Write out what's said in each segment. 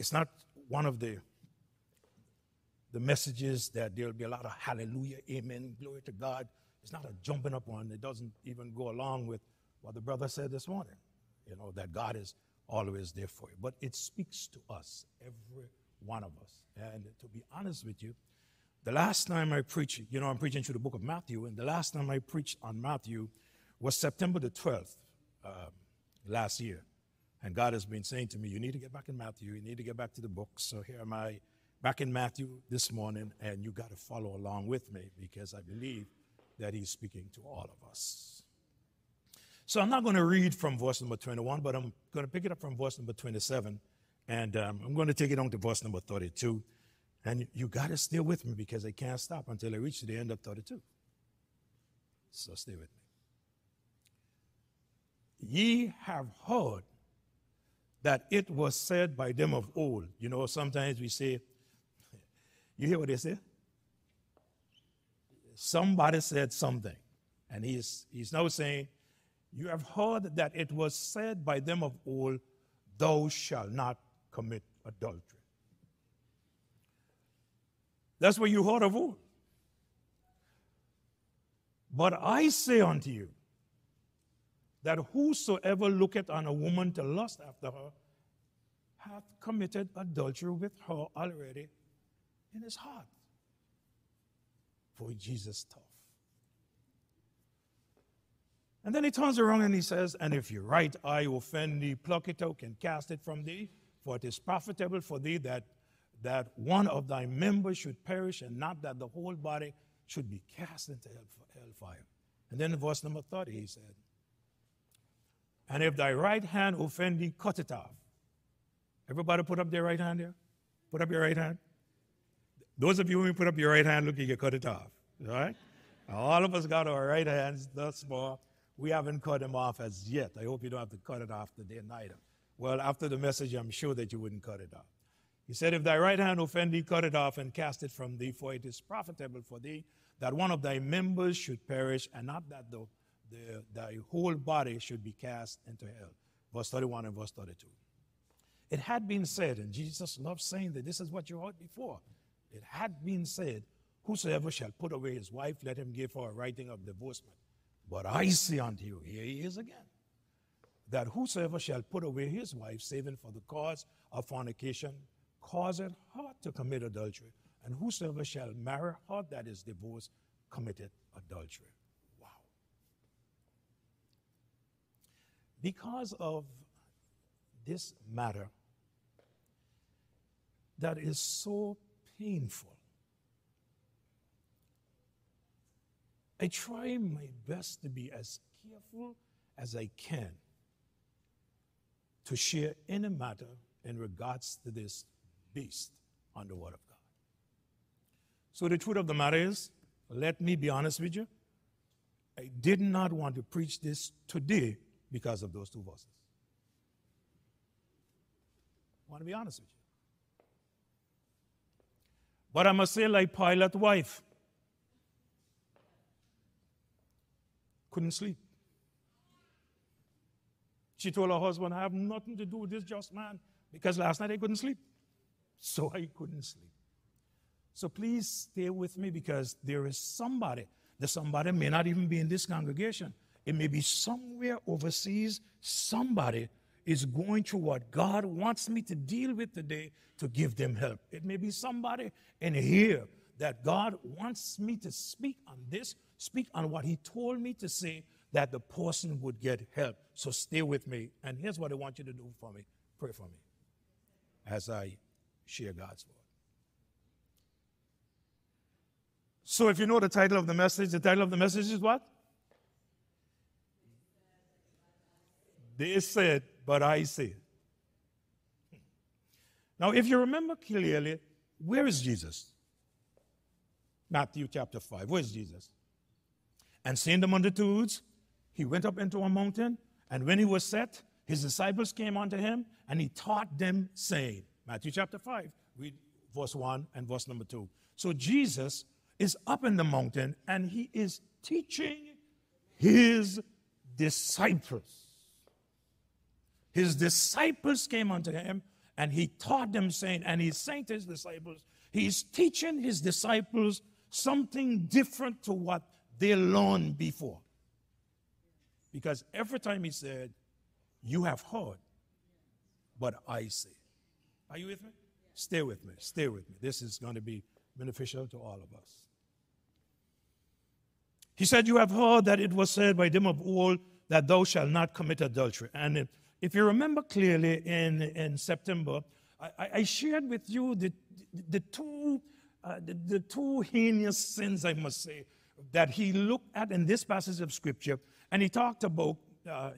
it's not one of the the messages that there'll be a lot of hallelujah, amen, glory to God. It's not a jumping up one. It doesn't even go along with what the brother said this morning, you know, that God is always there for you. But it speaks to us, every one of us. And to be honest with you, the last time I preached, you know, I'm preaching through the book of Matthew, and the last time I preached on Matthew was September the 12th um, last year. And God has been saying to me, You need to get back in Matthew, you need to get back to the book. So here am I back in Matthew this morning, and you got to follow along with me because I believe that He's speaking to all of us. So I'm not going to read from verse number 21, but I'm going to pick it up from verse number 27, and um, I'm going to take it on to verse number 32. And you got to stay with me because I can't stop until I reach the end of 32. So stay with me. Ye have heard that it was said by them of old. You know, sometimes we say, you hear what they say? Somebody said something. And he's, he's now saying, You have heard that it was said by them of old, Thou shalt not commit adultery. That's what you heard of old. But I say unto you, that whosoever looketh on a woman to lust after her hath committed adultery with her already in his heart. For Jesus tough. And then he turns around and he says, And if your right eye offend thee, pluck it out and cast it from thee, for it is profitable for thee that, that one of thy members should perish, and not that the whole body should be cast into hellfire. And then in verse number 30, he said, and if thy right hand offend thee, cut it off. Everybody put up their right hand there? Put up your right hand. Those of you who put up your right hand, look, you can cut it off. All right? All of us got our right hands thus far. We haven't cut them off as yet. I hope you don't have to cut it off today neither. Well, after the message, I'm sure that you wouldn't cut it off. He said, If thy right hand offend thee, cut it off and cast it from thee, for it is profitable for thee that one of thy members should perish, and not that the the, thy whole body should be cast into hell. Verse 31 and verse 32. It had been said, and Jesus loved saying that this is what you heard before. It had been said, Whosoever shall put away his wife, let him give her a writing of divorcement. But I say unto you, here he is again, that whosoever shall put away his wife, saving for the cause of fornication, causeth her to commit adultery. And whosoever shall marry her that is divorced, committed adultery. Because of this matter that is so painful. I try my best to be as careful as I can to share any matter in regards to this beast on the Word of God. So, the truth of the matter is, let me be honest with you, I did not want to preach this today because of those two verses. I want to be honest with you. But I must say, like Pilate's wife, couldn't sleep. She told her husband, I have nothing to do with this just man because last night I couldn't sleep. So I couldn't sleep. So please stay with me because there is somebody. The somebody may not even be in this congregation, it may be somewhere overseas, somebody is going through what God wants me to deal with today to give them help. It may be somebody in here that God wants me to speak on this, speak on what He told me to say, that the person would get help. So stay with me. And here's what I want you to do for me pray for me as I share God's word. So, if you know the title of the message, the title of the message is what? They said, but I said. Now, if you remember clearly, where is Jesus? Matthew chapter 5. Where is Jesus? And seeing the multitudes, he went up into a mountain, and when he was set, his disciples came unto him, and he taught them, saying, Matthew chapter 5, read verse 1 and verse number 2. So Jesus is up in the mountain, and he is teaching his disciples. His disciples came unto him and he taught them, saying, and he's saying to his disciples, he's teaching his disciples something different to what they learned before. Because every time he said, You have heard, but I say. Are you with me? Stay with me. Stay with me. This is going to be beneficial to all of us. He said, You have heard that it was said by them of old that thou shalt not commit adultery. And if you remember clearly in, in September, I, I shared with you the, the, two, uh, the, the two heinous sins, I must say, that he looked at in this passage of Scripture. And he talked about, uh,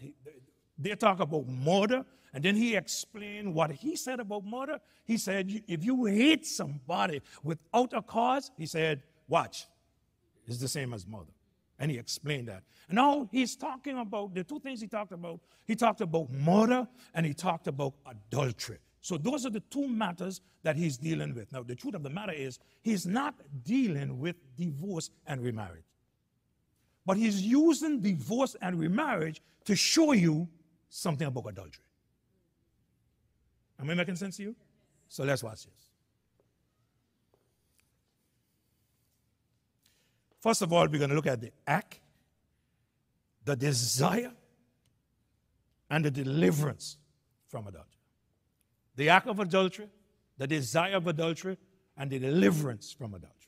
they talk about murder and then he explained what he said about murder. He said, if you hate somebody without a cause, he said, watch, it's the same as murder. And he explained that. And now he's talking about the two things he talked about. He talked about murder and he talked about adultery. So those are the two matters that he's dealing with. Now, the truth of the matter is, he's not dealing with divorce and remarriage. But he's using divorce and remarriage to show you something about adultery. Am I making sense to you? So let's watch this. First of all, we're going to look at the act, the desire, and the deliverance from adultery. The act of adultery, the desire of adultery, and the deliverance from adultery.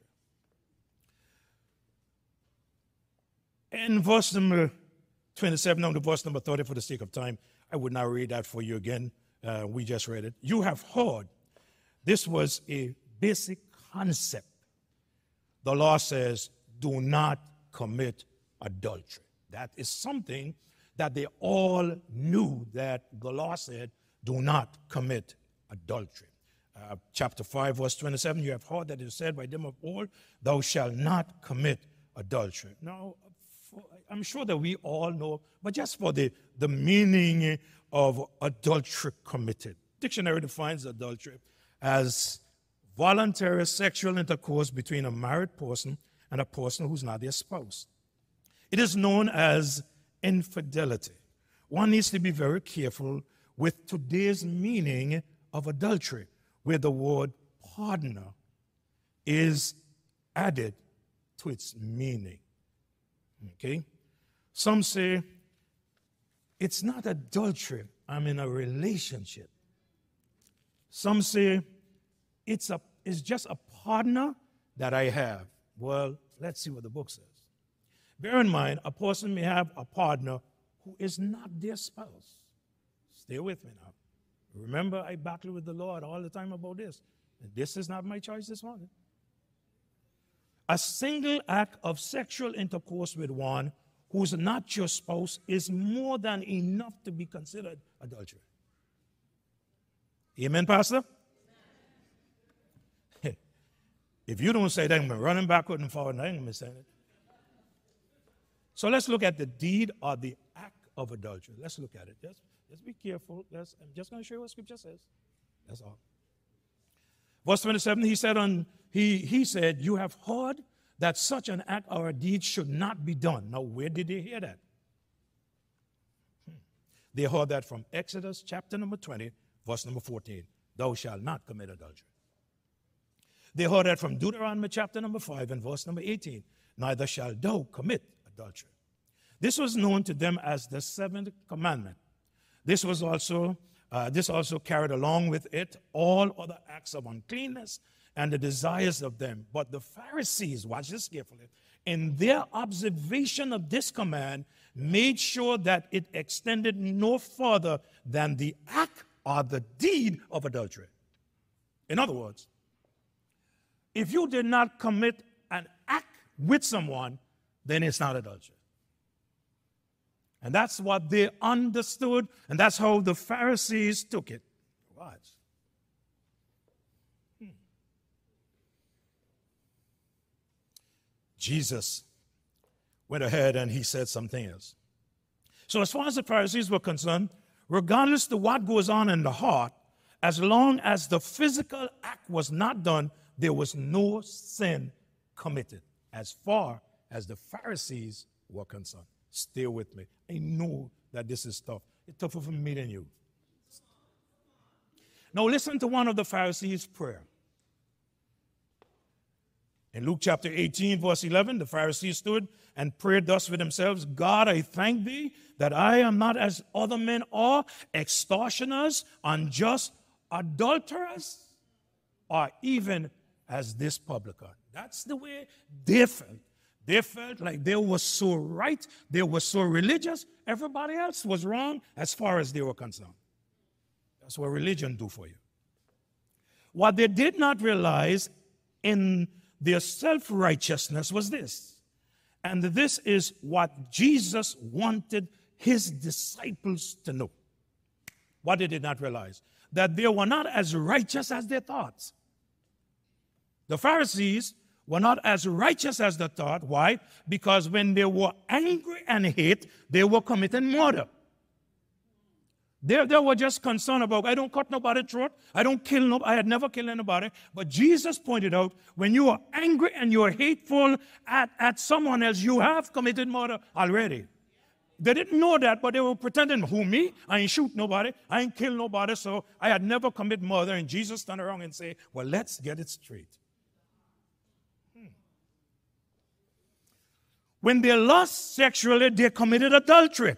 In verse number 27 on to verse number 30, for the sake of time, I would not read that for you again. Uh, we just read it. You have heard. This was a basic concept. The law says, do not commit adultery. That is something that they all knew that the law said, do not commit adultery. Uh, chapter 5, verse 27, you have heard that it is said by them of old, thou shalt not commit adultery. Now, for, I'm sure that we all know, but just for the, the meaning of adultery committed. Dictionary defines adultery as voluntary sexual intercourse between a married person and a person who's not their spouse. It is known as infidelity. One needs to be very careful with today's meaning of adultery, where the word partner is added to its meaning. Okay? Some say it's not adultery. I'm in a relationship. Some say it's, a, it's just a partner that I have. Well, let's see what the book says. Bear in mind, a person may have a partner who is not their spouse. Stay with me now. Remember, I battle with the Lord all the time about this. And this is not my choice this morning. A single act of sexual intercourse with one who's not your spouse is more than enough to be considered adultery. Amen, Pastor? If you don't say that, I'm running backward and forward, and I ain't going to say it. So let's look at the deed or the act of adultery. Let's look at it. Just, just be careful. Let's, I'm just going to show you what Scripture says. That's all. Verse 27, he said, on, he, he said, You have heard that such an act or a deed should not be done. Now, where did they hear that? Hmm. They heard that from Exodus chapter number 20, verse number 14. Thou shalt not commit adultery. They heard that from Deuteronomy chapter number 5 and verse number 18. Neither shalt thou commit adultery. This was known to them as the seventh commandment. This was also uh, this also carried along with it all other acts of uncleanness and the desires of them. But the Pharisees, watch this carefully, in their observation of this command, made sure that it extended no further than the act or the deed of adultery. In other words, if you did not commit an act with someone, then it's not adultery. And that's what they understood, and that's how the Pharisees took it. Watch. Hmm. Jesus went ahead and he said something else. So, as far as the Pharisees were concerned, regardless of what goes on in the heart, as long as the physical act was not done, there was no sin committed, as far as the Pharisees were concerned. Stay with me. I know that this is tough. It's tougher for me than you. Now listen to one of the Pharisees' prayer. In Luke chapter 18, verse 11, the Pharisees stood and prayed thus with themselves God, I thank thee that I am not as other men are, extortioners, unjust, adulterers, or even as this publican. That's the way they felt. They felt like they were so right, they were so religious, everybody else was wrong as far as they were concerned. That's what religion do for you. What they did not realize in their self righteousness was this. And this is what Jesus wanted his disciples to know. What they did not realize? That they were not as righteous as they thought. The Pharisees were not as righteous as they thought. Why? Because when they were angry and hate, they were committing murder. They, they were just concerned about, I don't cut nobody's throat. I don't kill nobody. I had never killed anybody. But Jesus pointed out, when you are angry and you are hateful at, at someone else, you have committed murder already. They didn't know that, but they were pretending, who, me? I ain't shoot nobody. I ain't kill nobody. So I had never committed murder. And Jesus turned around and say, well, let's get it straight. When they lost sexually, they committed adultery.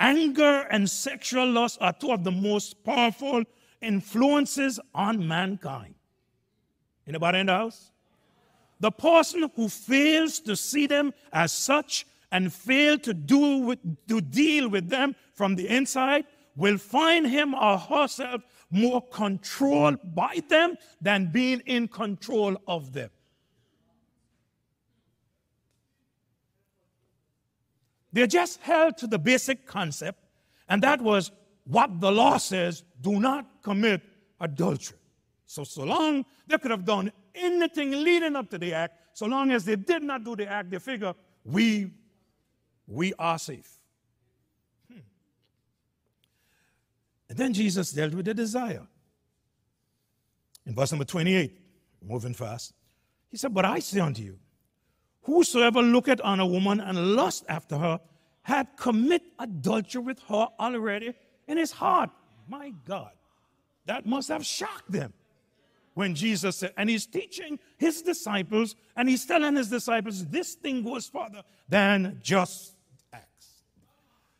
Anger and sexual lust are two of the most powerful influences on mankind. Anybody in the house? The person who fails to see them as such and fail to do with, to deal with them from the inside will find him or herself more controlled by them than being in control of them. They just held to the basic concept, and that was what the law says do not commit adultery. So, so long they could have done anything leading up to the act, so long as they did not do the act, they figure we, we are safe. Hmm. And then Jesus dealt with the desire. In verse number 28, moving fast, he said, But I say unto you, Whosoever looketh on a woman and lust after her had commit adultery with her already in his heart. My God, that must have shocked them when Jesus said, and he's teaching his disciples, and he's telling his disciples, this thing goes further than just acts.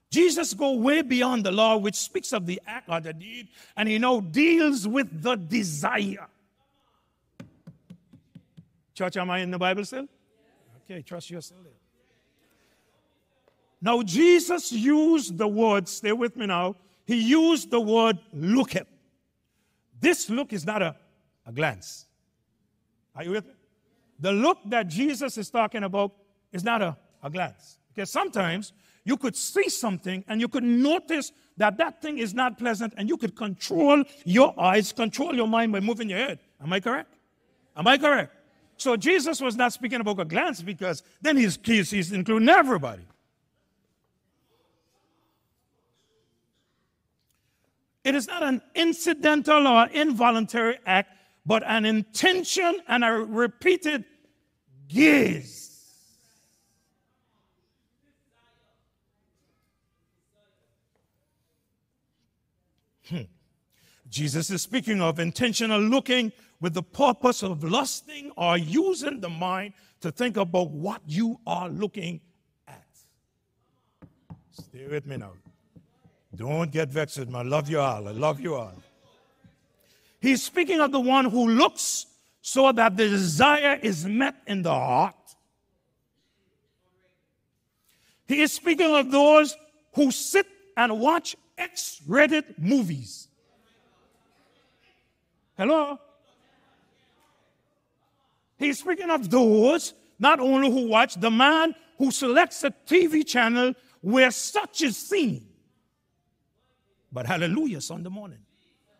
Jesus go way beyond the law, which speaks of the act or the deed, and he now deals with the desire. Church, am I in the Bible still? Okay, trust yourself there. Now, Jesus used the word, stay with me now, he used the word look at. This look is not a, a glance. Are you with me? The look that Jesus is talking about is not a, a glance. Because sometimes you could see something and you could notice that that thing is not pleasant and you could control your eyes, control your mind by moving your head. Am I correct? Am I correct? So Jesus was not speaking about a glance because then he's, he's, he's including everybody. It is not an incidental or involuntary act, but an intention and a repeated gaze. Hmm. Jesus is speaking of intentional looking with the purpose of lusting or using the mind to think about what you are looking at. Stay with me now. Don't get vexed me. I love you all. I love you all. He's speaking of the one who looks so that the desire is met in the heart. He is speaking of those who sit and watch X rated movies. Hello? He's speaking of those not only who watch, the man who selects a TV channel where such is seen. But hallelujah, Sunday morning.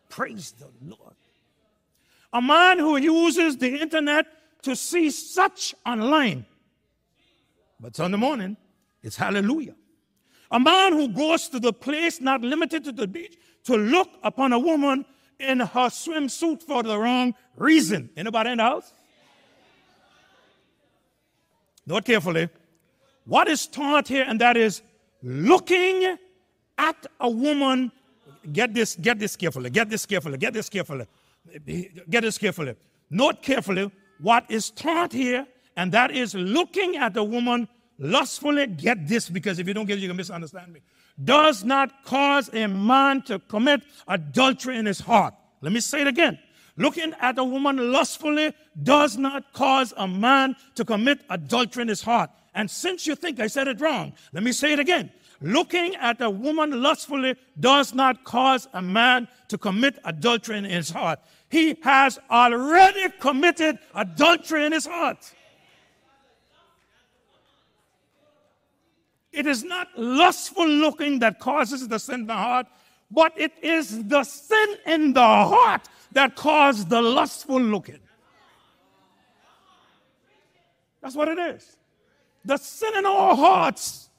Praise the Lord. A man who uses the internet to see such online. But Sunday morning, it's hallelujah. A man who goes to the place not limited to the beach to look upon a woman in her swimsuit for the wrong reason. Anybody in the house? Note carefully. What is taught here, and that is looking at a woman get this, get this carefully, get this carefully, get this carefully, get this carefully. Note carefully what is taught here, and that is looking at the woman lustfully. Get this, because if you don't get it, you can misunderstand me. Does not cause a man to commit adultery in his heart. Let me say it again. Looking at a woman lustfully does not cause a man to commit adultery in his heart. And since you think I said it wrong, let me say it again. Looking at a woman lustfully does not cause a man to commit adultery in his heart. He has already committed adultery in his heart. It is not lustful looking that causes the sin in the heart, but it is the sin in the heart that caused the lustful looking. That's what it is. The sin in our hearts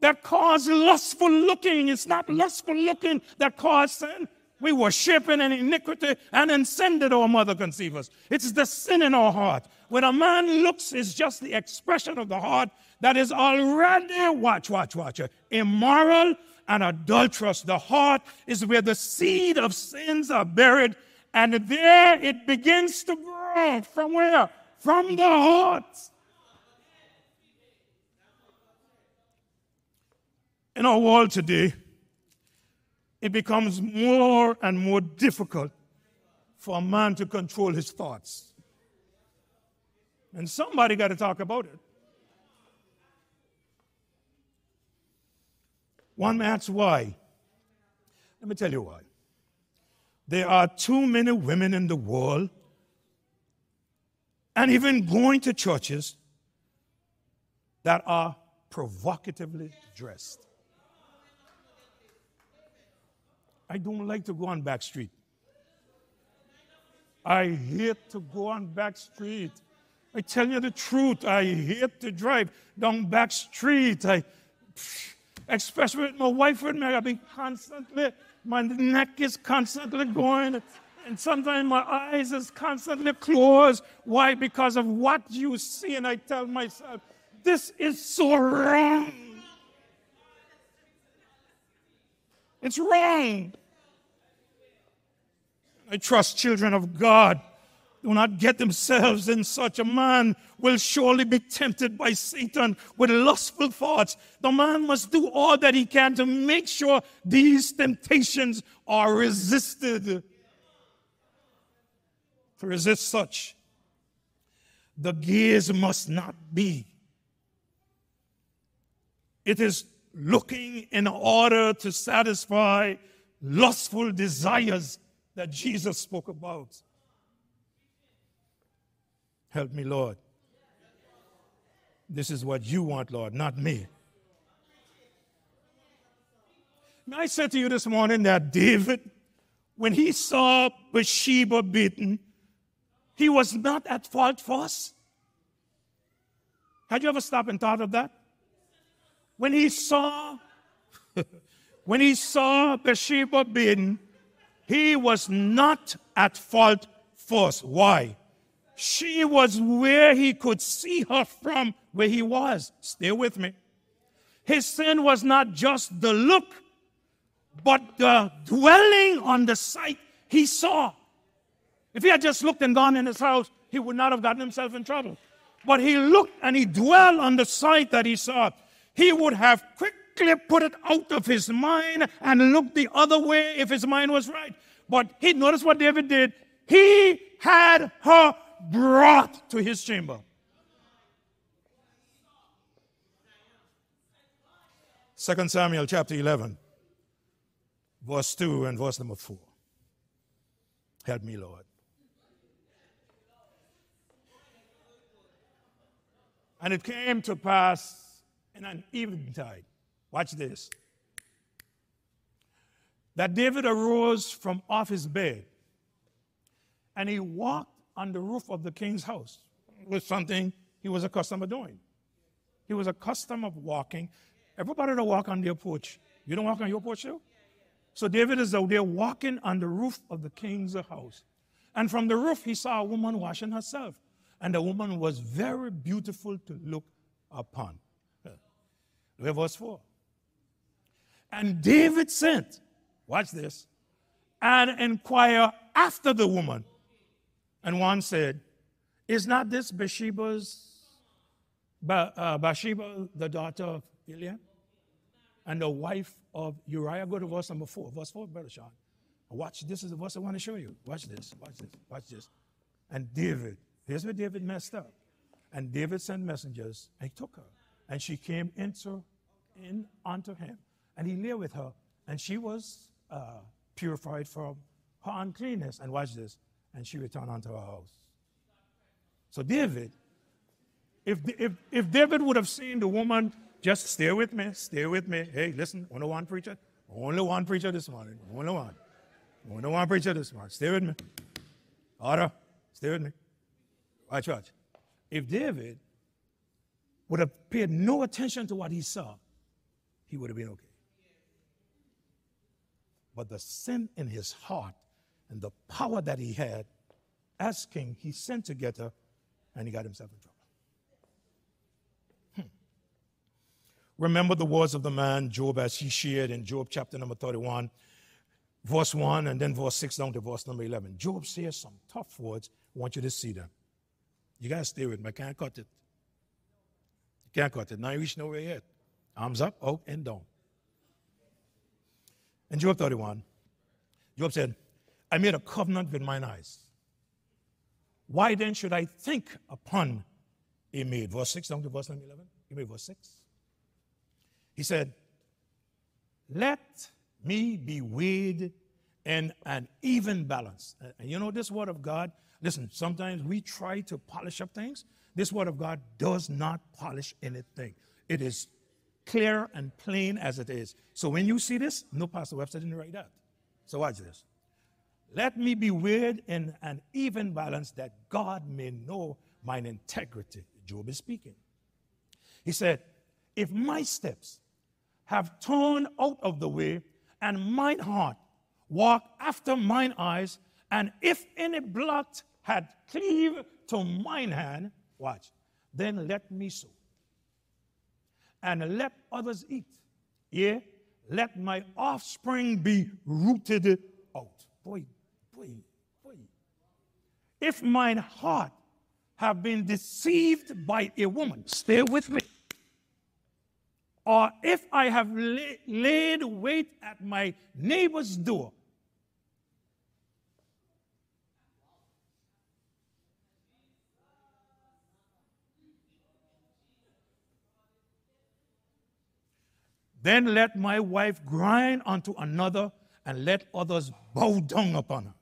that cause lustful looking. It's not lustful looking that caused sin. We were shaping in iniquity and in sin did our mother conceive us. It's the sin in our heart. When a man looks, it's just the expression of the heart that is already, watch, watch, watch, immoral and adulterous. The heart is where the seed of sins are buried, and there it begins to grow. From where? From the heart. In our world today, it becomes more and more difficult for a man to control his thoughts. And somebody got to talk about it. One asks why. Let me tell you why. There are too many women in the world, and even going to churches, that are provocatively dressed. I don't like to go on back street. I hate to go on back street. I tell you the truth, I hate to drive down back street. I, especially with my wife with me, I be constantly, my neck is constantly going, and sometimes my eyes is constantly closed. Why? Because of what you see, and I tell myself, this is so wrong. It's wrong. I trust children of God do not get themselves in such a man will surely be tempted by Satan with lustful thoughts. The man must do all that he can to make sure these temptations are resisted. To resist such, the gaze must not be. It is looking in order to satisfy lustful desires that Jesus spoke about. Help me, Lord. This is what you want, Lord, not me. I said to you this morning that David, when he saw Bathsheba beaten, he was not at fault for us. Had you ever stopped and thought of that? When he saw, when he saw Bathsheba beaten, he was not at fault first. Why? She was where he could see her from where he was. Stay with me. His sin was not just the look, but the dwelling on the sight he saw. If he had just looked and gone in his house, he would not have gotten himself in trouble. But he looked and he dwelled on the sight that he saw. He would have quickly put it out of his mind and looked the other way if his mind was right. But he noticed what David did. He had her brought to his chamber. Second Samuel chapter 11, verse 2 and verse number 4. Help me, Lord. And it came to pass in an eventide Watch this. That David arose from off his bed and he walked on the roof of the king's house with something he was accustomed to doing. He was accustomed of walking. Everybody to walk on their porch. You don't walk on your porch too? So David is out there walking on the roof of the king's house. And from the roof, he saw a woman washing herself. And the woman was very beautiful to look upon. Look at verse 4. And David sent, watch this, and inquire after the woman. And one said, Is not this Bathsheba's, uh, Bathsheba, the daughter of Eliam, and the wife of Uriah? Go to verse number four. Verse four, Brother Sean. Watch, this is the verse I want to show you. Watch this, watch this, watch this. And David, here's where David messed up. And David sent messengers, and he took her. And she came into, in unto him. And he lay with her, and she was uh, purified from her uncleanness. And watch this. And she returned unto her house. So David, if, if, if David would have seen the woman, just stay with me, stay with me. Hey, listen, only one preacher, only one preacher this morning, only one. Only one preacher this morning. Stay with me. Order, stay with me. Watch, watch. If David would have paid no attention to what he saw, he would have been okay. But the sin in his heart and the power that he had as king, he sent to get her, and he got himself in trouble. Hmm. Remember the words of the man Job as he shared in Job chapter number 31, verse 1, and then verse 6 down to verse number 11. Job says some tough words. I want you to see them. You got to stay with me. I can't cut it. You can't cut it. Now you reach nowhere yet. Arms up, out, and down. In Job 31, Job said, I made a covenant with mine eyes. Why then should I think upon a maid? Verse 6 down to verse 11. Give me verse 6. He said, Let me be weighed in an even balance. And you know, this word of God, listen, sometimes we try to polish up things. This word of God does not polish anything. It is clear and plain as it is. So when you see this, no, Pastor Webster didn't write that. So watch this. Let me be weighed in an even balance that God may know mine integrity. Job is speaking. He said, If my steps have turned out of the way and mine heart walk after mine eyes, and if any blood had cleaved to mine hand, watch, then let me sow. And let others eat. Yea, let my offspring be rooted out. Boy. If mine heart have been deceived by a woman, stay with me or if I have laid wait at my neighbor's door, Then let my wife grind unto another, and let others bow down upon her.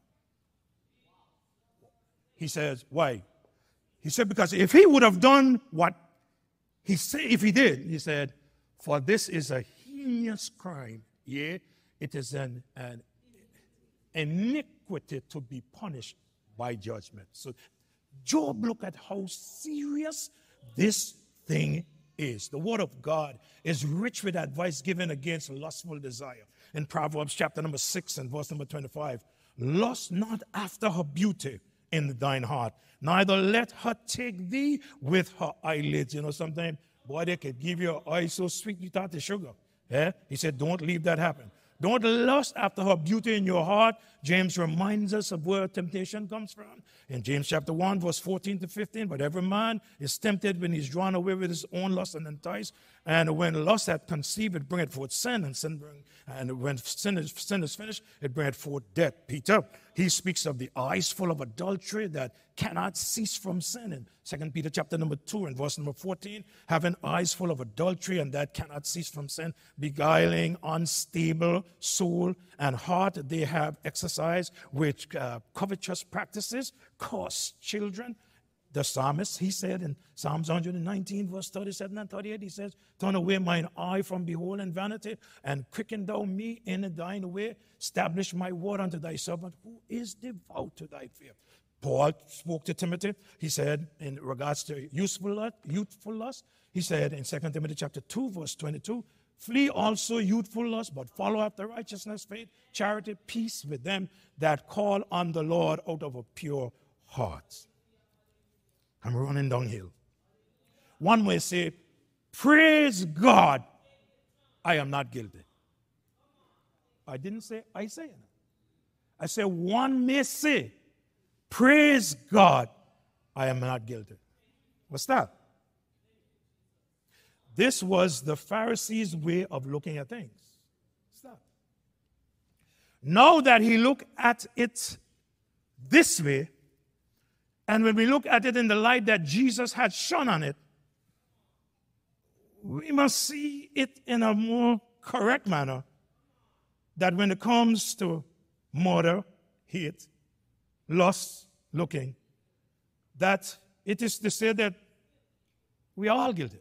He says, Why? He said, Because if he would have done what he said, if he did, he said, for this is a heinous crime. Yea, it is an, an iniquity to be punished by judgment. So, Job, look at how serious this thing is. The word of God is rich with advice given against lustful desire. In Proverbs chapter number 6 and verse number 25, lust not after her beauty in thine heart, neither let her take thee with her eyelids. You know, sometimes Boy, they could give you oil so sweet you thought the sugar. Yeah? He said, don't leave that happen. Don't lust after her beauty in your heart. James reminds us of where temptation comes from. In James chapter 1, verse 14 to 15, but every man is tempted when he's drawn away with his own lust and enticed. And when lust hath conceived, it bringeth forth sin, and sin bring, and when sin is, sin is finished, it bringeth forth death. Peter, he speaks of the eyes full of adultery that cannot cease from sinning. Second Peter chapter number 2 and verse number 14, having eyes full of adultery and that cannot cease from sin, beguiling, unstable soul and heart they have exercised, which uh, covetous practices cost children. The psalmist, he said in Psalms 119, verse 37 and 38, he says, Turn away mine eye from beholding vanity, and quicken thou me in thine way. Establish my word unto thy servant, who is devout to thy fear. Paul spoke to Timothy. He said, in regards to youthful lust, youthful lust, he said in 2 Timothy chapter 2, verse 22, Flee also youthful lust, but follow after righteousness, faith, charity, peace with them that call on the Lord out of a pure heart. I'm running downhill. One may say, Praise God, I am not guilty. I didn't say I say it. I say, one may say, Praise God, I am not guilty. What's that? This was the Pharisees' way of looking at things. Stop. Now that he looked at it this way, and when we look at it in the light that Jesus had shone on it, we must see it in a more correct manner that when it comes to murder, hate, lust, looking, that it is to say that we are all guilty.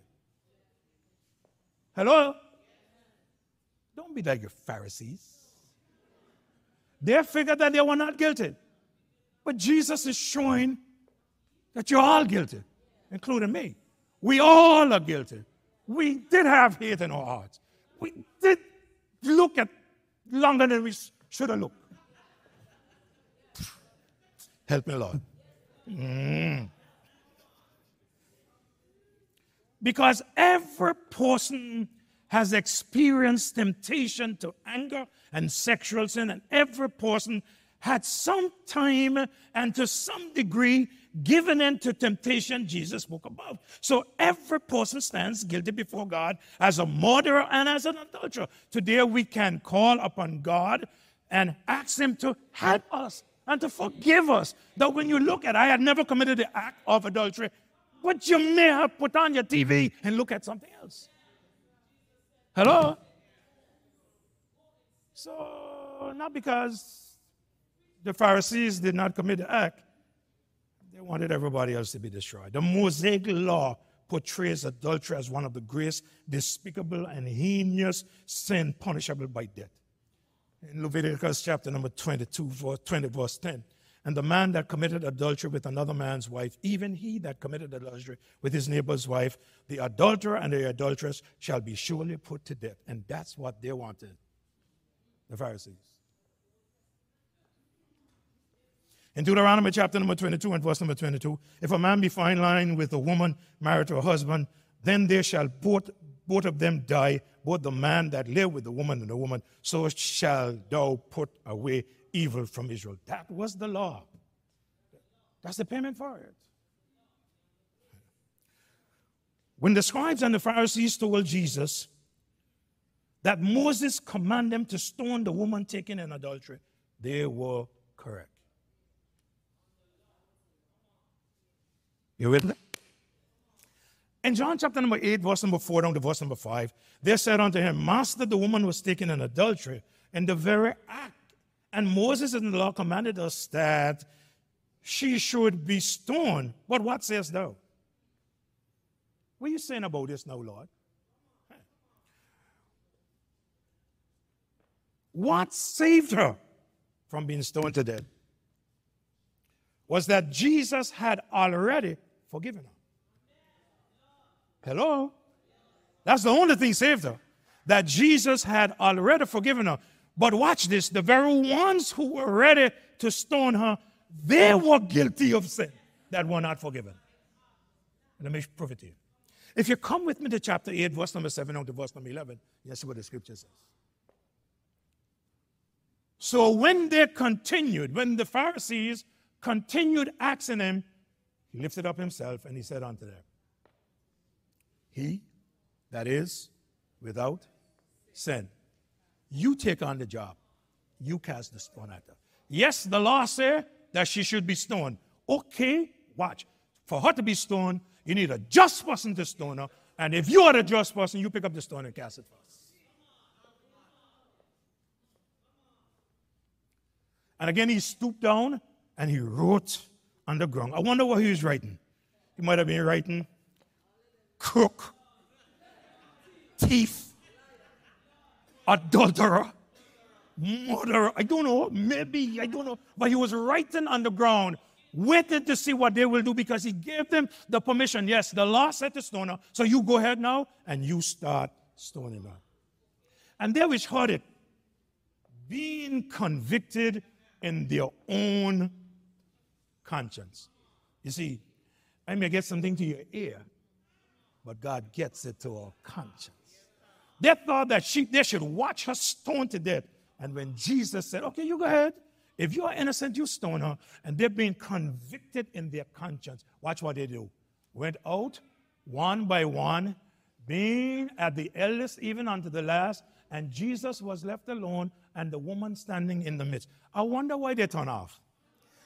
Hello? Don't be like your Pharisees. They figured that they were not guilty. But Jesus is showing that you're all guilty, including me. We all are guilty. We did have hate in our hearts. We did look at longer than we should have looked. Help me, Lord. Mm. Because every person has experienced temptation to anger and sexual sin, and every person had some time and to some degree given in to temptation Jesus spoke about. So every person stands guilty before God as a murderer and as an adulterer. Today we can call upon God and ask Him to help us and to forgive us. That when you look at, I had never committed the act of adultery, but you may have put on your TV and look at something else. Hello? So, not because the Pharisees did not commit the act, they wanted everybody else to be destroyed. The Mosaic law portrays adultery as one of the greatest despicable and heinous sin punishable by death. In Leviticus chapter number 22, verse 20, verse 10. And the man that committed adultery with another man's wife, even he that committed adultery with his neighbor's wife, the adulterer and the adulteress shall be surely put to death. And that's what they wanted, the Pharisees. In Deuteronomy chapter number 22 and verse number 22, if a man be found lying with a woman married to a husband, then they shall both, both of them die, both the man that lived with the woman and the woman. So shall thou put away evil from Israel. That was the law. That's the payment for it. When the scribes and the Pharisees told Jesus that Moses commanded them to stone the woman taken in adultery, they were correct. You with me? In John chapter number 8, verse number 4 down to verse number 5, they said unto him, Master, the woman was taken in adultery in the very act. And Moses in the law commanded us that she should be stoned. But what says thou? What are you saying about this now, Lord? What saved her from being stoned to death was that Jesus had already forgiven her. Hello? That's the only thing saved her. That Jesus had already forgiven her. But watch this the very ones who were ready to stone her, they were guilty of sin that were not forgiven. Let me prove it to you. If you come with me to chapter 8, verse number 7 on to verse number 11, you see what the scripture says. So when they continued, when the Pharisees continued asking him, he lifted up himself and he said unto them, He that is without sin, you take on the job. You cast the stone at her. Yes, the law said that she should be stoned. Okay, watch. For her to be stoned, you need a just person to stone her. And if you are the just person, you pick up the stone and cast it first. And again, he stooped down and he wrote on the ground. I wonder what he was writing. He might have been writing crook, thief, adulterer, murderer. I don't know, maybe, I don't know. But he was writing on the ground, waiting to see what they will do because he gave them the permission. Yes, the law said to stone her. So you go ahead now and you start stoning her. And they which heard it, being convicted in their own conscience. You see, I may get something to your ear, but God gets it to our conscience. They thought that she, they should watch her stoned to death. And when Jesus said, Okay, you go ahead, If you are innocent, you stone her. And they're being convicted in their conscience. Watch what they do. Went out one by one, being at the eldest, even unto the last, and Jesus was left alone, and the woman standing in the midst. I wonder why they turn off.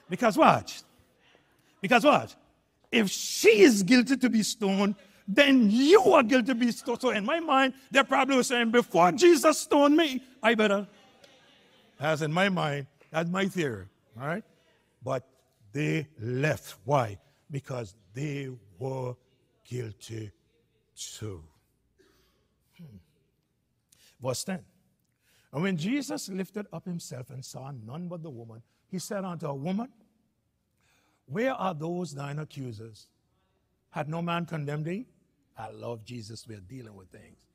Because what? Because what? If she is guilty to be stoned, then you are guilty to be stoned. So in my mind, they probably were saying, before Jesus stoned me, I better. As in my mind, that's my theory. All right? But they left. Why? Because they were guilty too. Hmm. Verse 10. And when Jesus lifted up himself and saw none but the woman, he said unto a woman, Where are those thine accusers? Had no man condemned thee? I love Jesus. We're dealing with things.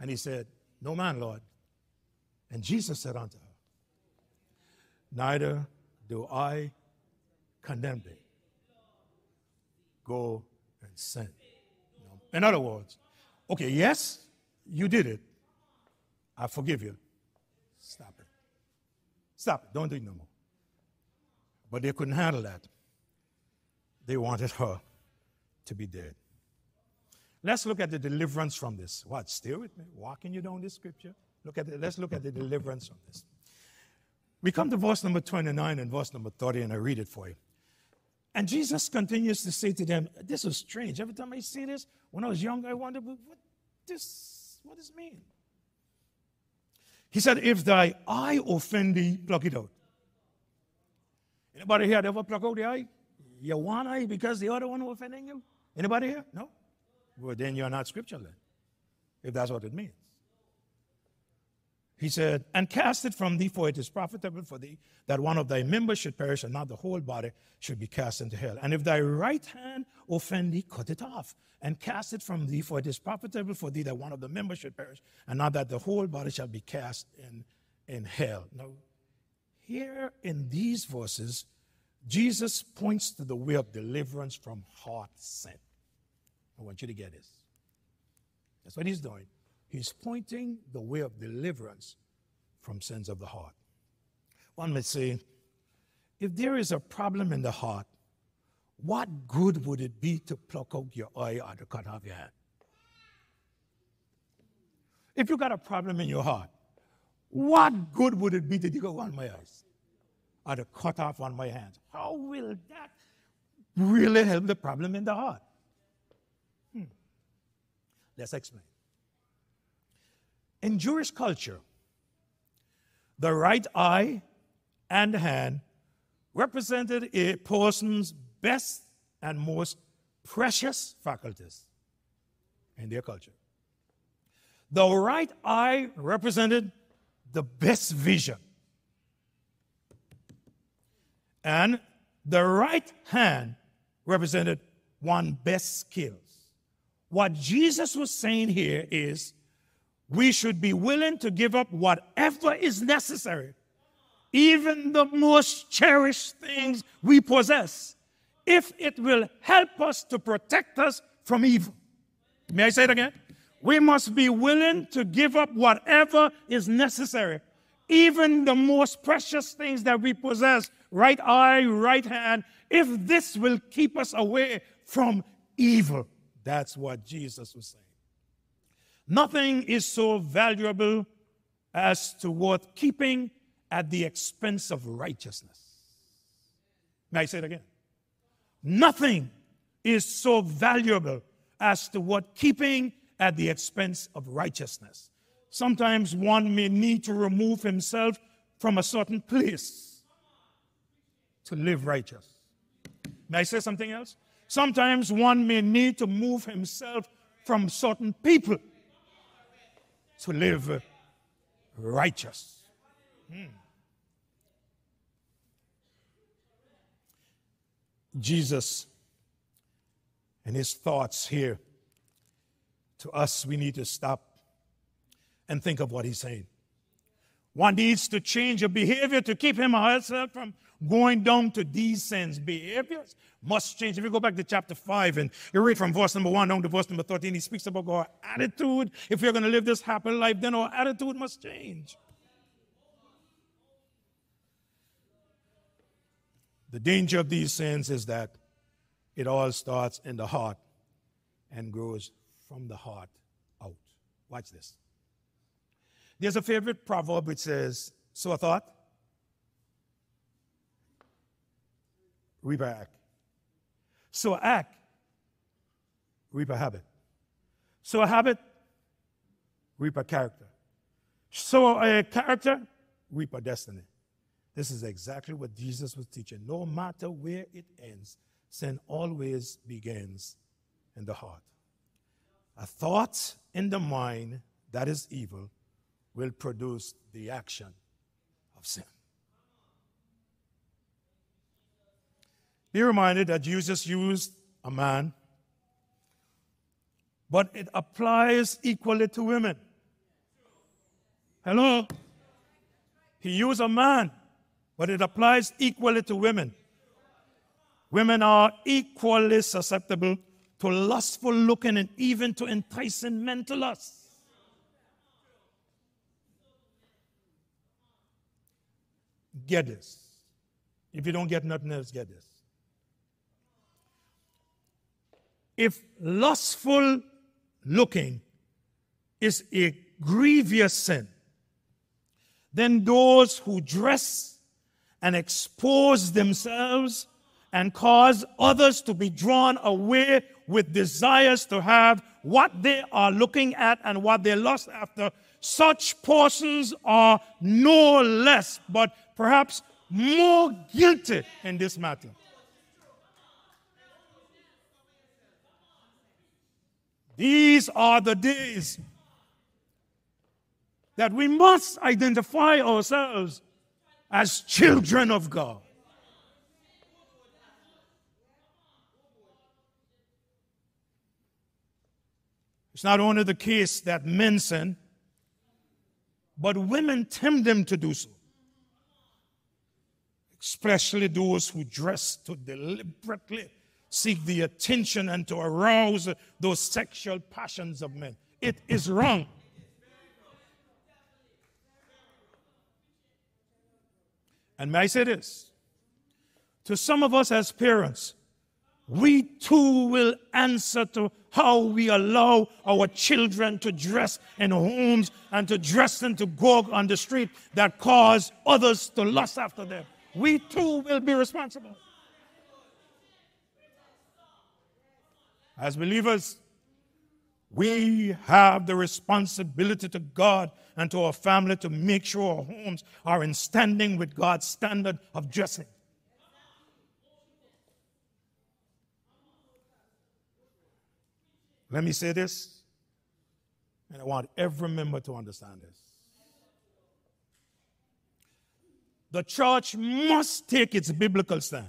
And he said, No man, Lord. And Jesus said unto her, Neither do I condemn thee. Go and sin. In other words, okay, yes, you did it. I forgive you. Stop it. Stop it. Don't do it no more. But they couldn't handle that. They wanted her to be dead. Let's look at the deliverance from this. What? Stay with me. Walking you down this scripture. Look at it. Let's look at the deliverance from this. We come to verse number 29 and verse number 30, and I read it for you. And Jesus continues to say to them, This is strange. Every time I see this, when I was young, I wondered, what this what does this mean? He said, If thy eye offend thee, pluck it out. Anybody here ever pluck out the eye? Your one eye because the other one offending you? Anybody here? No? Well, then you're not scripture then, if that's what it means. He said, And cast it from thee, for it is profitable for thee that one of thy members should perish, and not the whole body should be cast into hell. And if thy right hand offend thee, cut it off, and cast it from thee, for it is profitable for thee that one of the members should perish, and not that the whole body shall be cast in, in hell. Now, here in these verses, Jesus points to the way of deliverance from heart sin. I want you to get this. That's what he's doing. He's pointing the way of deliverance from sins of the heart. One may say, if there is a problem in the heart, what good would it be to pluck out your eye or to cut off your hand? If you got a problem in your heart, what good would it be to dig out one of my eyes or to cut off one of my hands? How will that really help the problem in the heart? Let's explain. In Jewish culture, the right eye and hand represented a person's best and most precious faculties in their culture. The right eye represented the best vision. And the right hand represented one best skills. What Jesus was saying here is we should be willing to give up whatever is necessary, even the most cherished things we possess, if it will help us to protect us from evil. May I say it again? We must be willing to give up whatever is necessary, even the most precious things that we possess right eye, right hand, if this will keep us away from evil. That's what Jesus was saying. Nothing is so valuable as to worth keeping at the expense of righteousness. May I say it again? Nothing is so valuable as to what keeping at the expense of righteousness. Sometimes one may need to remove himself from a certain place to live righteous. May I say something else? Sometimes one may need to move himself from certain people to live righteous. Hmm. Jesus and his thoughts here to us, we need to stop and think of what he's saying. One needs to change your behavior to keep him or herself from going down to these sins. Behaviors must change. If you go back to chapter 5 and you read from verse number 1 down to verse number 13, he speaks about our attitude. If we're going to live this happy life, then our attitude must change. The danger of these sins is that it all starts in the heart and grows from the heart out. Watch this. There's a favorite proverb which says, Sow a thought, reap act. Sow a act, reap a habit. Sow a habit, reap a character. Sow a character, reap a destiny. This is exactly what Jesus was teaching. No matter where it ends, sin always begins in the heart. A thought in the mind that is evil will produce the action of sin. Be reminded that Jesus used a man, but it applies equally to women. Hello? He used a man but it applies equally to women. Women are equally susceptible to lustful looking and even to enticing men to lust. Get this. If you don't get nothing else, get this. If lustful looking is a grievous sin, then those who dress and expose themselves and cause others to be drawn away with desires to have what they are looking at and what they lust after, such persons are no less, but perhaps more guilty in this matter. These are the days that we must identify ourselves as children of God. It's not only the case that men sin, but women tempt them to do so. Especially those who dress to deliberately seek the attention and to arouse those sexual passions of men. It is wrong. And may I say this? To some of us as parents, we too will answer to how we allow our children to dress in homes and to dress and to go on the street that cause others to lust after them. We too will be responsible. As believers, we have the responsibility to God and to our family to make sure our homes are in standing with God's standard of dressing. Let me say this, and I want every member to understand this. The church must take its biblical stand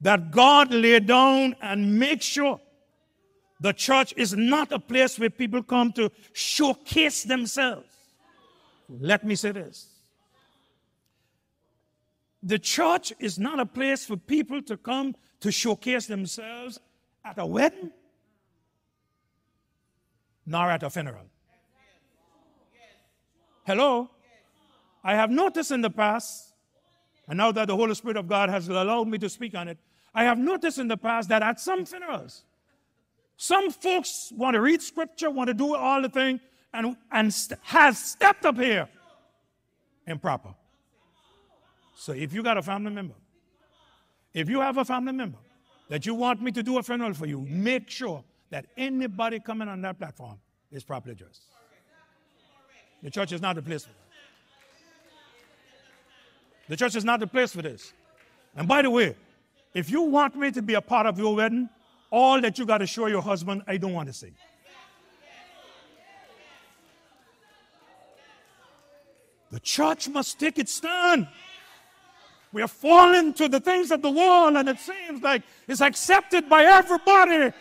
that God lay down and make sure the church is not a place where people come to showcase themselves. Let me say this. The church is not a place for people to come to showcase themselves at a wedding, nor at a funeral. Hello? I have noticed in the past, and now that the Holy Spirit of God has allowed me to speak on it, I have noticed in the past that at some funerals, some folks want to read scripture, want to do all the thing, and, and st- has stepped up here improper. So if you got a family member, if you have a family member that you want me to do a funeral for you, make sure that anybody coming on that platform is properly dressed. The church is not the place for. The church is not the place for this. And by the way, if you want me to be a part of your wedding, all that you got to show your husband, I don't want to see. The church must take its stand. We are falling to the things of the world, and it seems like it's accepted by everybody.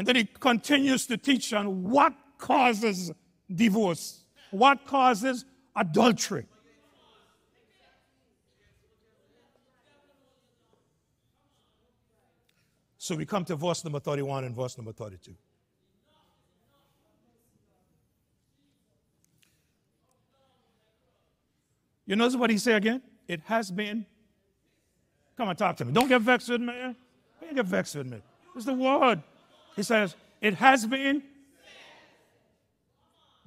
And then he continues to teach on what causes divorce, what causes adultery. So we come to verse number 31 and verse number 32. You notice what he said again? It has been. Come on, talk to me. Don't get vexed with me. Don't get vexed with me. It's the word. He says, it has been.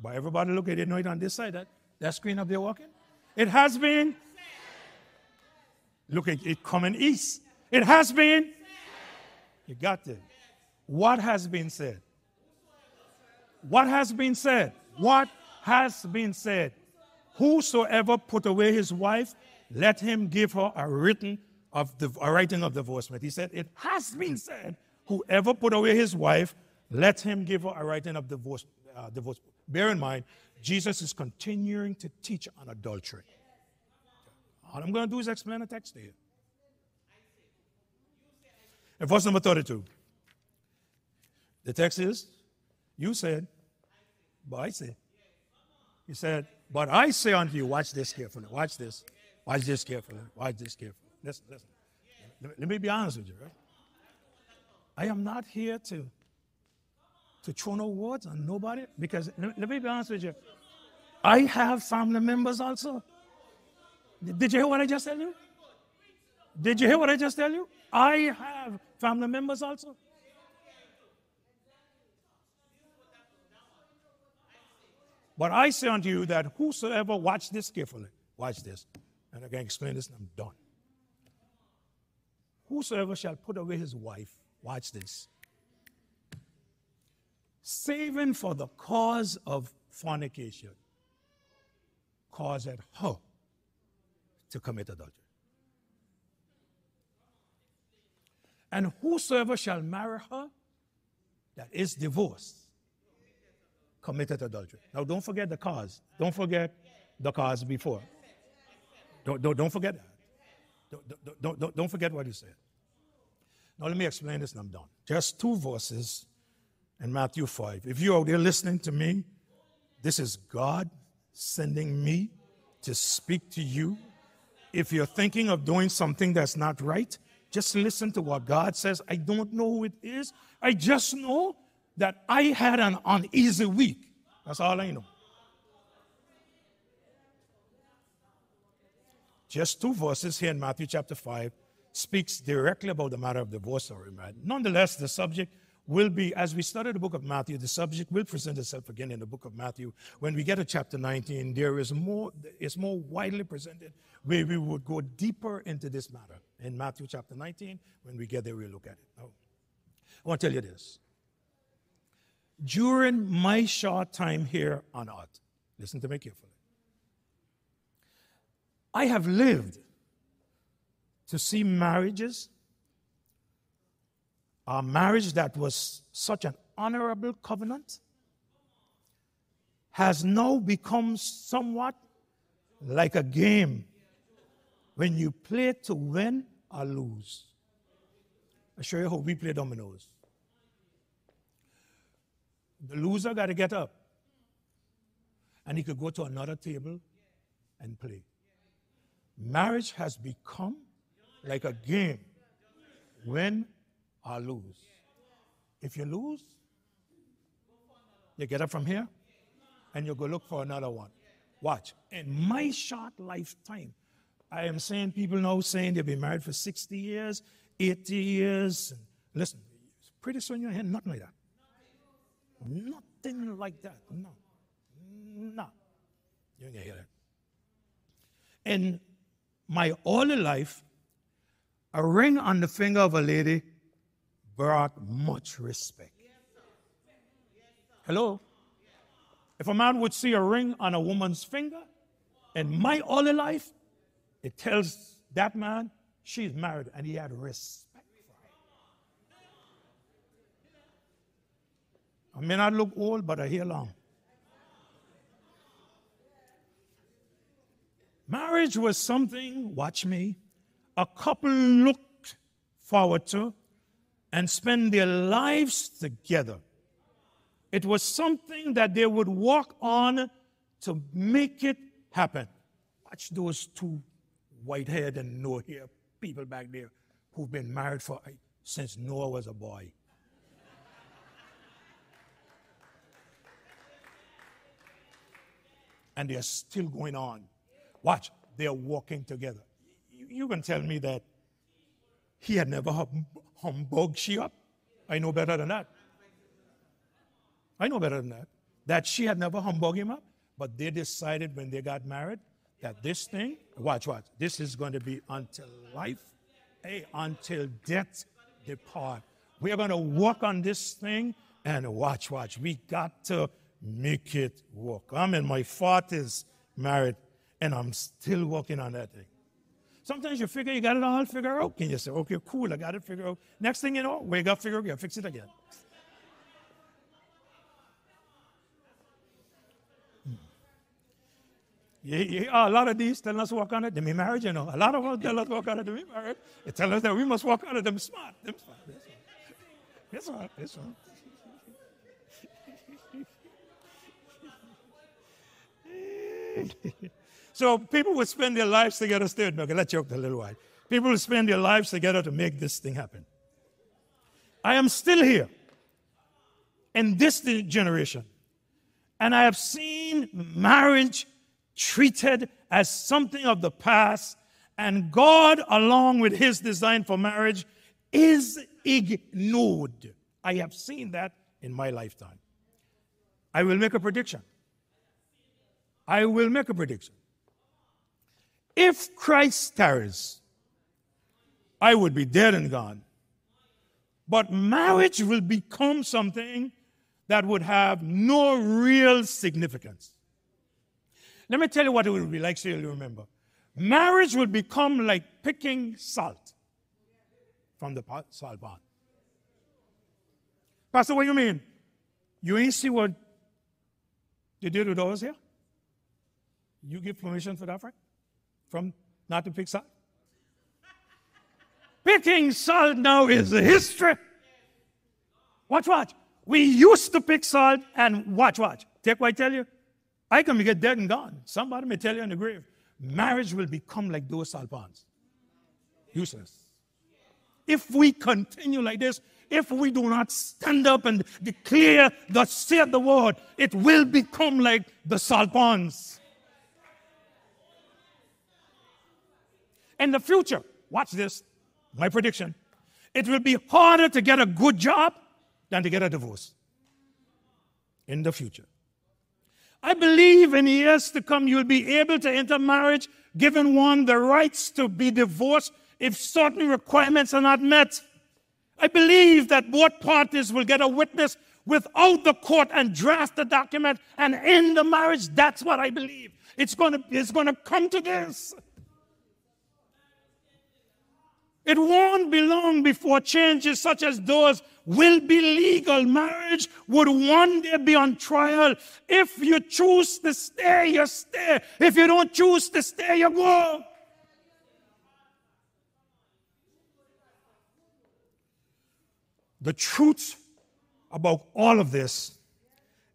But everybody look at it, know it on this side, that, that screen up there walking. It has been. Look at it coming east. It has been. You got it. What has been said? What has been said? What has been said? Whosoever put away his wife, let him give her a written of the a writing of divorcement. He said, It has been said, whoever put away his wife, let him give her a writing of divorce. Uh, divorce. Bear in mind, Jesus is continuing to teach on adultery. All I'm going to do is explain the text to you. In verse number 32, the text is, You said, but I say. He said, But I say unto you, watch this carefully, watch this, watch this carefully, watch this carefully. Listen, listen. Let me be honest with you, right? I am not here to to throw no words on nobody because let, me be honest with you. I have family members also. Did you hear what I just tell you? Did you hear what I just tell you? I have family members also. But I say unto you that whosoever, watch this carefully, watch this, and I can explain this and I'm done. Whosoever shall put away his wife, watch this, saving for the cause of fornication, caused her to commit adultery. And whosoever shall marry her that is divorced committed adultery. Now, don't forget the cause. Don't forget the cause before. Don't, don't, don't forget that. Don't, don't, don't, don't forget what he said. Now, let me explain this and I'm done. Just two verses in Matthew 5. If you're out there listening to me, this is God sending me to speak to you. If you're thinking of doing something that's not right, just listen to what God says. I don't know who it is. I just know that I had an uneasy week. That's all I know. Just two verses here in Matthew chapter 5 speaks directly about the matter of divorce or remarriage. Nonetheless, the subject will be, as we study the book of Matthew, the subject will present itself again in the book of Matthew. When we get to chapter 19, there is more, it's more widely presented where we would go deeper into this matter. In Matthew chapter 19, when we get there, we'll look at it. Now, I want to tell you this during my short time here on earth, listen to me carefully, I have lived to see marriages, a marriage that was such an honorable covenant, has now become somewhat like a game when you play to win or lose. I'll show you how we play dominoes. The loser got to get up. And he could go to another table and play. Marriage has become like a game win or lose. If you lose, you get up from here and you go look for another one. Watch. In my short lifetime, I am seeing people now saying they've been married for 60 years, 80 years. Listen, pretty soon you'll hear nothing like that. Nothing like that. No. No. You're going to hear that. In my early life, a ring on the finger of a lady brought much respect. Hello? If a man would see a ring on a woman's finger, in my early life, it tells that man she's married and he had respect. for her. I may not look old, but I hear long. Marriage was something, watch me, a couple looked forward to and spend their lives together. It was something that they would walk on to make it happen. Watch those two white haired and no hair people back there who've been married for since Noah was a boy. and they're still going on. Watch, they're walking together. You, can tell me that he had never hum- humbugged she up. I know better than that. I know better than that. That she had never humbugged him up, but they decided when they got married that this thing, watch, watch, this is going to be until life, hey, until death depart. We are going to work on this thing and watch, watch. We got to make it work. I'm in my 40s married, and I'm still working on that thing. Sometimes you figure you got it all figured out, and you say, okay, cool, I got it figured out. Next thing you know, wake up, figure out, fix it again. Hmm. Yeah, yeah, a lot of these tell us to work on it, then we married, you know. A lot of them tell us to work on it, then we married. They tell us that we must work on it, them smart, them smart. This one, this one. So people would spend their lives together. Okay, let's joke a little while. People would spend their lives together to make this thing happen. I am still here in this generation, and I have seen marriage treated as something of the past, and God, along with His design for marriage, is ignored. I have seen that in my lifetime. I will make a prediction. I will make a prediction. If Christ tarries, I would be dead and gone. But marriage will become something that would have no real significance. Let me tell you what it will be like so you'll remember. Marriage will become like picking salt from the salt pond. Pastor, what do you mean? You ain't see what they did with those here? You give permission for that, Frank? From not to pick salt? Picking salt now is history. Watch, watch. We used to pick salt and watch, watch. Take what I tell you. I can get dead and gone. Somebody may tell you in the grave. Marriage will become like those salt ponds. Useless. If we continue like this, if we do not stand up and declare the said the word, it will become like the salt ponds. In the future, watch this, my prediction, it will be harder to get a good job than to get a divorce in the future. I believe in years to come you'll be able to enter marriage given one the rights to be divorced if certain requirements are not met. I believe that both parties will get a witness without the court and draft the document and end the marriage. That's what I believe. It's going to, it's going to come to this. It won't be long before changes such as those will be legal. Marriage would one day be on trial. If you choose to stay, you stay. If you don't choose to stay, you go. The truth about all of this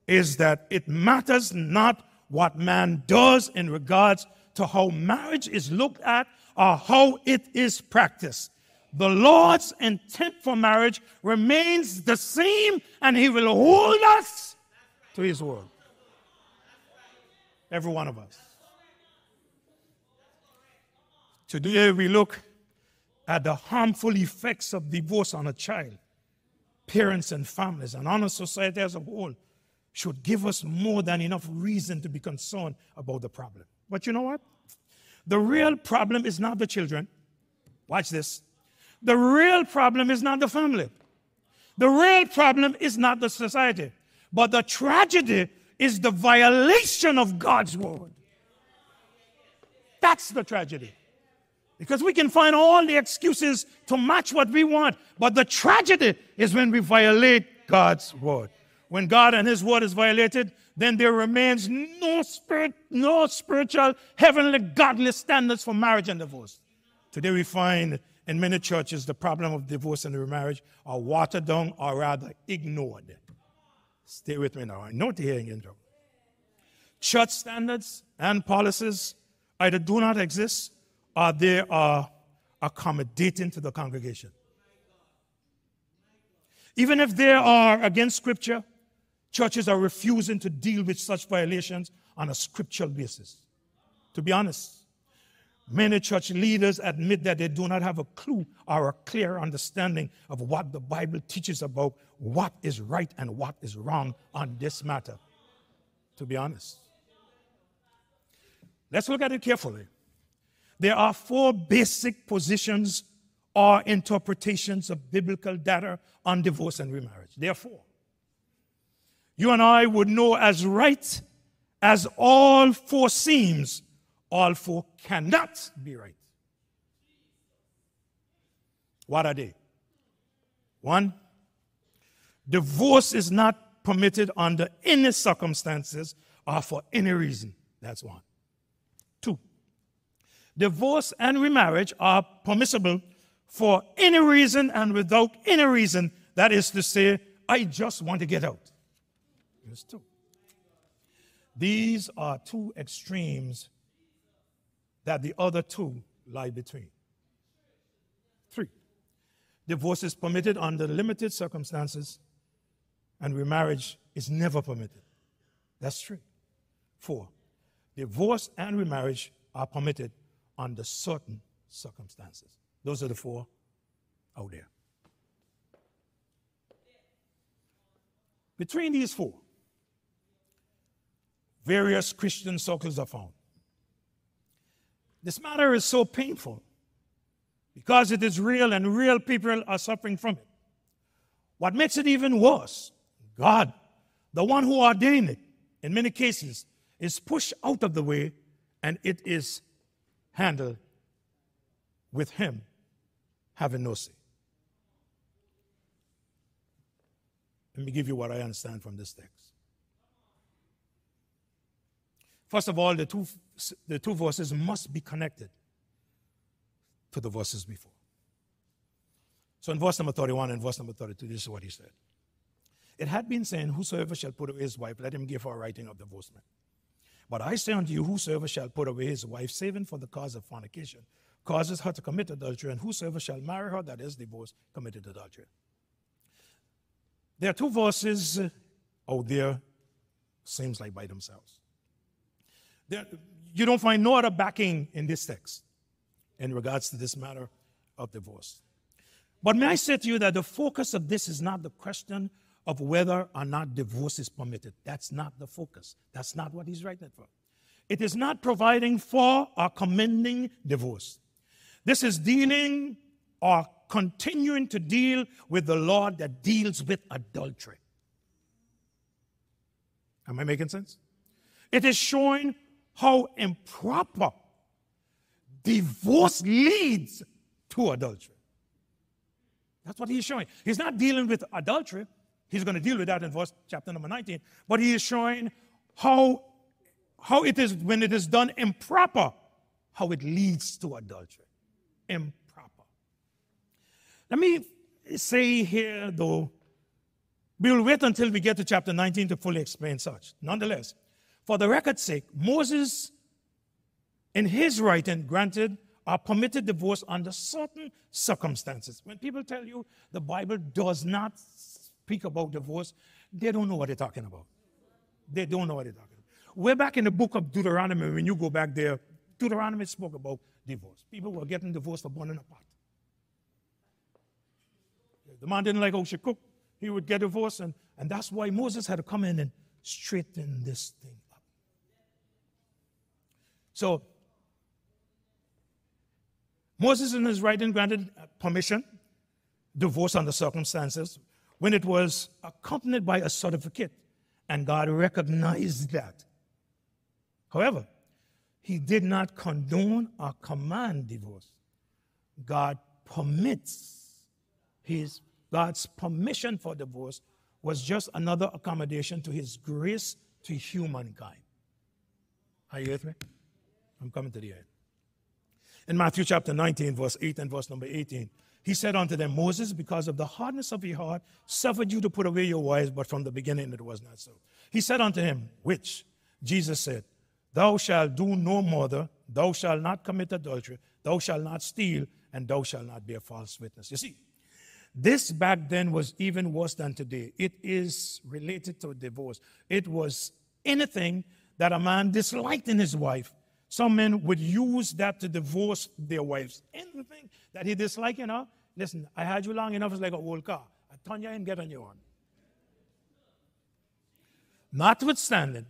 is that it matters not what man does in regards to how marriage is looked at or how it is practiced. The Lord's intent for marriage remains the same, and He will hold us to His word. Every one of us. Today, we look at the harmful effects of divorce on a child, parents, and families, and on a society as a whole should give us more than enough reason to be concerned about the problem. But you know what? The real problem is not the children. Watch this. The real problem is not the family. The real problem is not the society. But the tragedy is the violation of God's word. That's the tragedy. Because we can find all the excuses to match what we want. But the tragedy is when we violate God's word. When God and His word is violated, then there remains no spirit, no spiritual, heavenly, godly standards for marriage and divorce. Today we find in many churches the problem of divorce and remarriage are watered down or rather ignored. Stay with me now. I know the hearing intro. Church standards and policies either do not exist or they are accommodating to the congregation. Even if they are against Scripture, churches are refusing to deal with such violations on a scriptural basis. To be honest, many church leaders admit that they do not have a clue or a clear understanding of what the Bible teaches about what is right and what is wrong on this matter. To be honest, let's look at it carefully. There are four basic positions or interpretations of biblical data on divorce and remarriage. Therefore, you and I would know as right as all four seems, all four cannot be right. What are they? One, divorce is not permitted under any circumstances or for any reason. That's one. Two, divorce and remarriage are permissible for any reason and without any reason. That is to say, I just want to get out. Two. These are two extremes that the other two lie between. Three, divorce is permitted under limited circumstances, and remarriage is never permitted. That's true. Four, divorce and remarriage are permitted under certain circumstances. Those are the four out there. Between these four, various Christian circles are found. This matter is so painful because it is real and real people are suffering from it. What makes it even worse, God, the one who ordained it, in many cases, is pushed out of the way and it is handled with Him having no say. Let me give you what I understand from this text. First of all, the two, the two verses must be connected to the verses before. So in verse number 31 and verse number 32, this is what he said. It had been saying, Whosoever shall put away his wife, let him give her a writing of divorcement. But I say unto you, whosoever shall put away his wife, saving for the cause of fornication, causes her to commit adultery, and whosoever shall marry her that is divorced, committed adultery. There are two verses out there, seems like by themselves. There, you don't find no other backing in this text in regards to this matter of divorce. But may I say to you that the focus of this is not the question of whether or not divorce is permitted. That's not the focus. That's not what he's writing it for. It is not providing for or commending divorce. This is dealing or continuing to deal with the law that deals with adultery. Am I making sense? It is showing how improper divorce leads to adultery. That's what he's showing. He's not dealing with adultery. He's going to deal with that in verse chapter number 19. But he is showing how, how it is when it is done improper, how it leads to adultery. Improper. Let me say here, though, we'll wait until we get to chapter 19 to fully explain such. Nonetheless, for the record's sake, Moses, in his writing, granted or permitted divorce under certain circumstances. When people tell you the Bible does not speak about divorce, they don't know what they're talking about. They don't know what they're talking about. We're back in the book of Deuteronomy. When you go back there, Deuteronomy spoke about divorce. People were getting divorced for burning apart. The man didn't like how she cooked. He would get divorced, and, and that's why Moses had to come in and straighten this thing so, Moses in his writing granted permission, divorce under circumstances, when it was accompanied by a certificate, and God recognized that. However, he did not condone or command divorce. God permits his God's permission for divorce was just another accommodation to his grace to humankind. Are you with me? I'm coming to the end. In Matthew chapter 19, verse 8 and verse number 18, he said unto them, Moses, because of the hardness of your heart, suffered you to put away your wives, but from the beginning it was not so. He said unto him, Which? Jesus said, Thou shalt do no murder, thou shalt not commit adultery, thou shalt not steal, and thou shalt not bear false witness. You see, This back then was even worse than today. It is related to divorce. It was anything that a man disliked in his wife. Some men would use that to divorce their wives. Anything that he disliked, you know. Listen, I had you long enough, it's like a old car. I turn you and get on your own. Notwithstanding,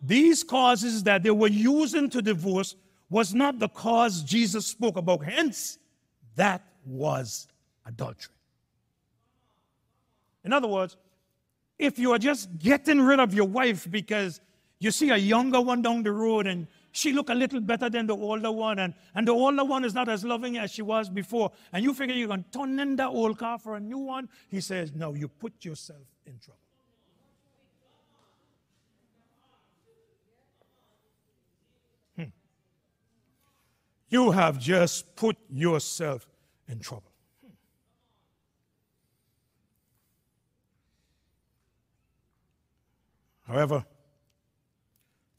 these causes that they were using to divorce was not the cause Jesus spoke about. Hence, that was adultery. In other words, if you are just getting rid of your wife because you see a younger one down the road and she look a little better than the older one and, and the older one is not as loving as she was before. And you figure you're going to turn in that old car for a new one? He says no you put yourself in trouble. Hmm. you have just put yourself in trouble. However,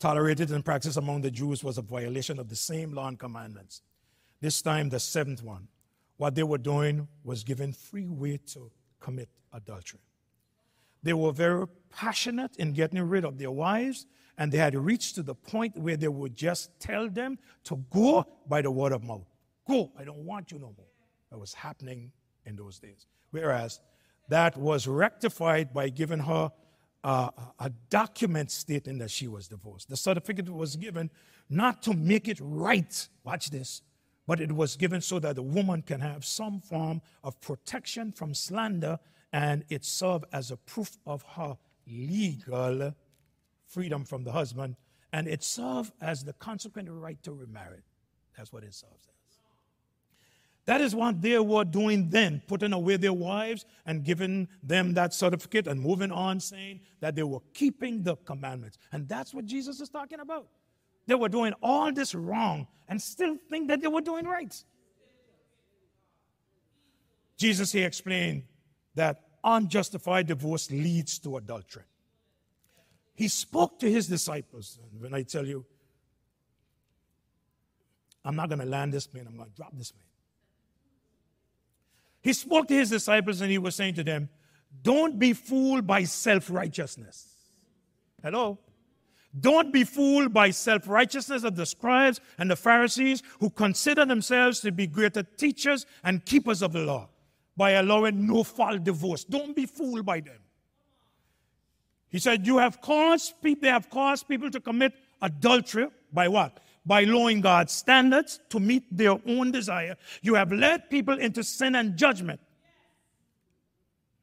tolerated in practice among the Jews was a violation of the same law and commandments. This time, the seventh one. What they were doing was giving free way to commit adultery. They were very passionate in getting rid of their wives, and they had reached to the point where they would just tell them to go by the word of mouth. Go, I don't want you no more. That was happening in those days. Whereas that was rectified by giving her uh, a document stating that she was divorced. The certificate was given not to make it right, watch this, but it was given so that the woman can have some form of protection from slander and it served as a proof of her legal freedom from the husband and it served as the consequent right to remarry. That's what it serves. That is what they were doing then, putting away their wives and giving them that certificate and moving on, saying that they were keeping the commandments. And that's what Jesus is talking about. They were doing all this wrong and still think that they were doing right. Jesus here explained that unjustified divorce leads to adultery. He spoke to his disciples. And when I tell you, I'm not going to land this plane, I'm going to drop this plane. He spoke to his disciples and he was saying to them, Don't be fooled by self righteousness. Hello? Don't be fooled by self righteousness of the scribes and the Pharisees who consider themselves to be greater teachers and keepers of the law by allowing no fault divorce. Don't be fooled by them. He said, You have caused people, they have caused people to commit adultery by what? By lowering God's standards to meet their own desire. You have led people into sin and judgment.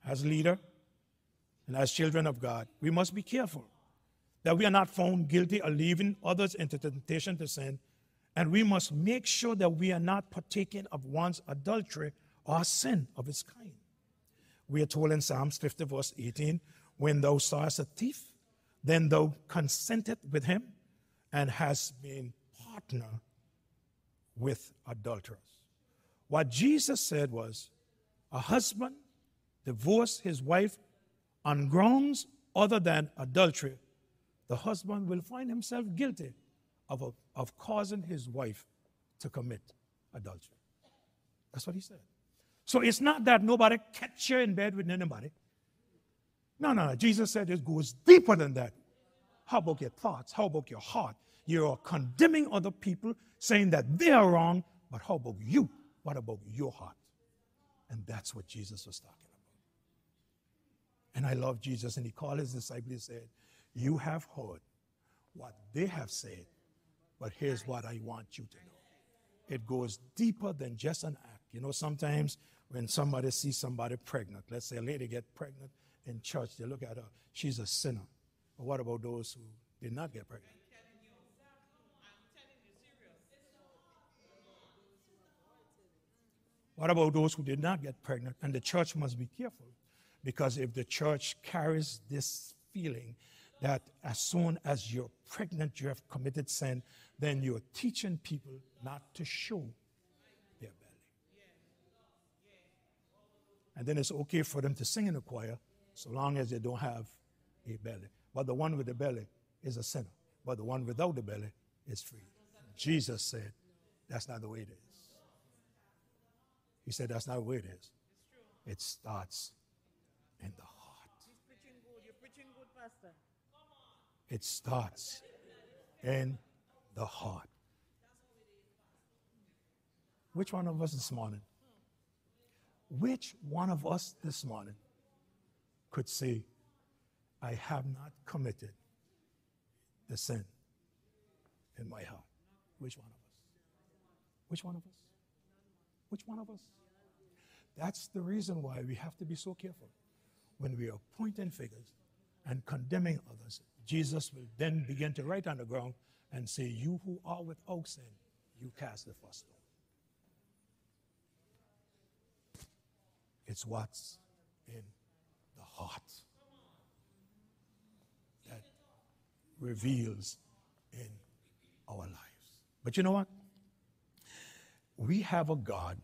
As leader and as children of God, we must be careful that we are not found guilty of leaving others into temptation to sin. And we must make sure that we are not partaking of one's adultery or sin of its kind. We are told in Psalms 50, verse 18, when thou sawest a thief, then thou consented with him and has been partner with adulterers. What Jesus said was a husband divorce his wife on grounds other than adultery, the husband will find himself guilty of, a, of causing his wife to commit adultery. That's what he said. So it's not that nobody catch you in bed with anybody. No, no, no. Jesus said it goes deeper than that. How about your thoughts? How about your heart? You're condemning other people, saying that they are wrong, but how about you? What about your heart? And that's what Jesus was talking about. And I love Jesus, and he called his disciples and said, You have heard what they have said, but here's what I want you to know. It goes deeper than just an act. You know, sometimes when somebody sees somebody pregnant, let's say a lady get pregnant in church, they look at her, she's a sinner. But what about those who did not get pregnant? What about those who did not get pregnant? And the church must be careful because if the church carries this feeling that as soon as you're pregnant, you have committed sin, then you're teaching people not to show their belly. And then it's okay for them to sing in the choir so long as they don't have a belly. But the one with the belly is a sinner, but the one without the belly is free. Jesus said, that's not the way it is. He said, That's not the way it is. It starts in the heart. It starts in the heart. Which one of us this morning? Which one of us this morning could say, I have not committed the sin in my heart? Which one of us? Which one of us? Which one of us? That's the reason why we have to be so careful when we are pointing fingers and condemning others. Jesus will then begin to write on the ground and say, You who are without sin, you cast the first stone. It's what's in the heart that reveals in our lives. But you know what? We have a God,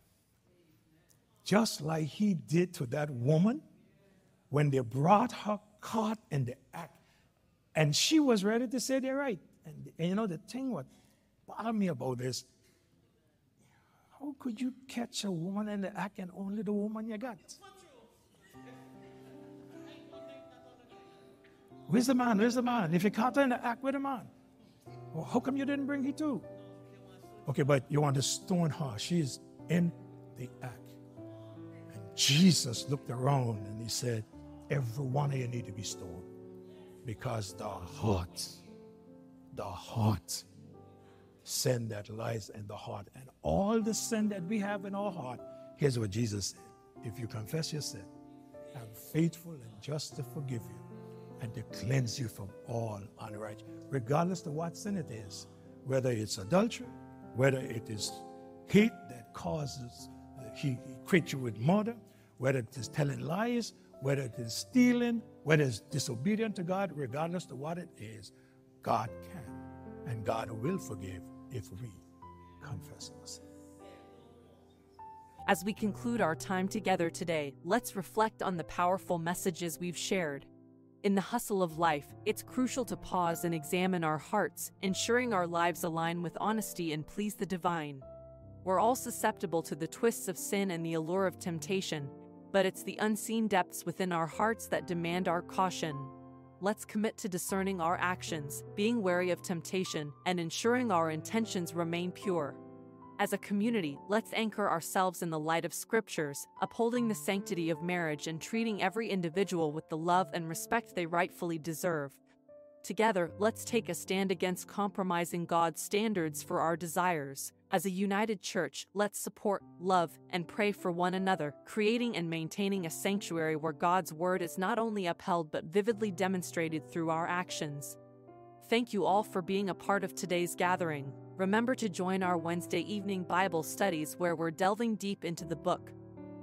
just like He did to that woman when they brought her caught in the act, and she was ready to say they're right. And, and you know, the thing what bothered me about this how could you catch a woman in the act and only the woman you got? Where's the man? Where's the man? If you caught her in the act, where's the man? Well, how come you didn't bring he too? Okay, but you want to stone her. She's in the act. Jesus looked around and he said, Every one of you need to be stoned. Because the heart, the heart sin that lies in the heart. And all the sin that we have in our heart, here's what Jesus said If you confess your sin, I'm faithful and just to forgive you and to cleanse you from all unrighteousness, regardless of what sin it is, whether it's adultery, whether it is hate that causes, he, creates you with murder, whether it is telling lies, whether it is stealing, whether it's disobedient to God, regardless of what it is, God can and God will forgive if we confess our sin. As we conclude our time together today, let's reflect on the powerful messages we've shared. In the hustle of life, it's crucial to pause and examine our hearts, ensuring our lives align with honesty and please the divine. We're all susceptible to the twists of sin and the allure of temptation, but it's the unseen depths within our hearts that demand our caution let's commit to discerning our actions, being wary of temptation, and ensuring our intentions remain pure. As a community, let's anchor ourselves in the light of scriptures, upholding the sanctity of marriage and treating every individual with the love and respect they rightfully deserve. Together, let's take a stand against compromising God's standards for our desires. As a united church, let's support, love, and pray for one another, creating and maintaining a sanctuary where God's word is not only upheld but vividly demonstrated through our actions. Thank you all for being a part of today's gathering. Remember to join our Wednesday evening Bible studies where we're delving deep into the book.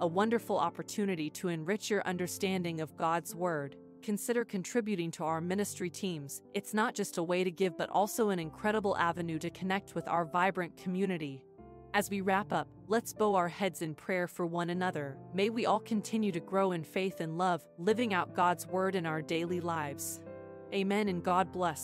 A wonderful opportunity to enrich your understanding of God's Word consider contributing to our ministry teams. It's not just a way to give, but also an incredible avenue to connect with our vibrant community. As we wrap up, let's bow our heads in prayer for one another. May we all continue to grow in faith and love, living out God's word in our daily lives. Amen and God bless.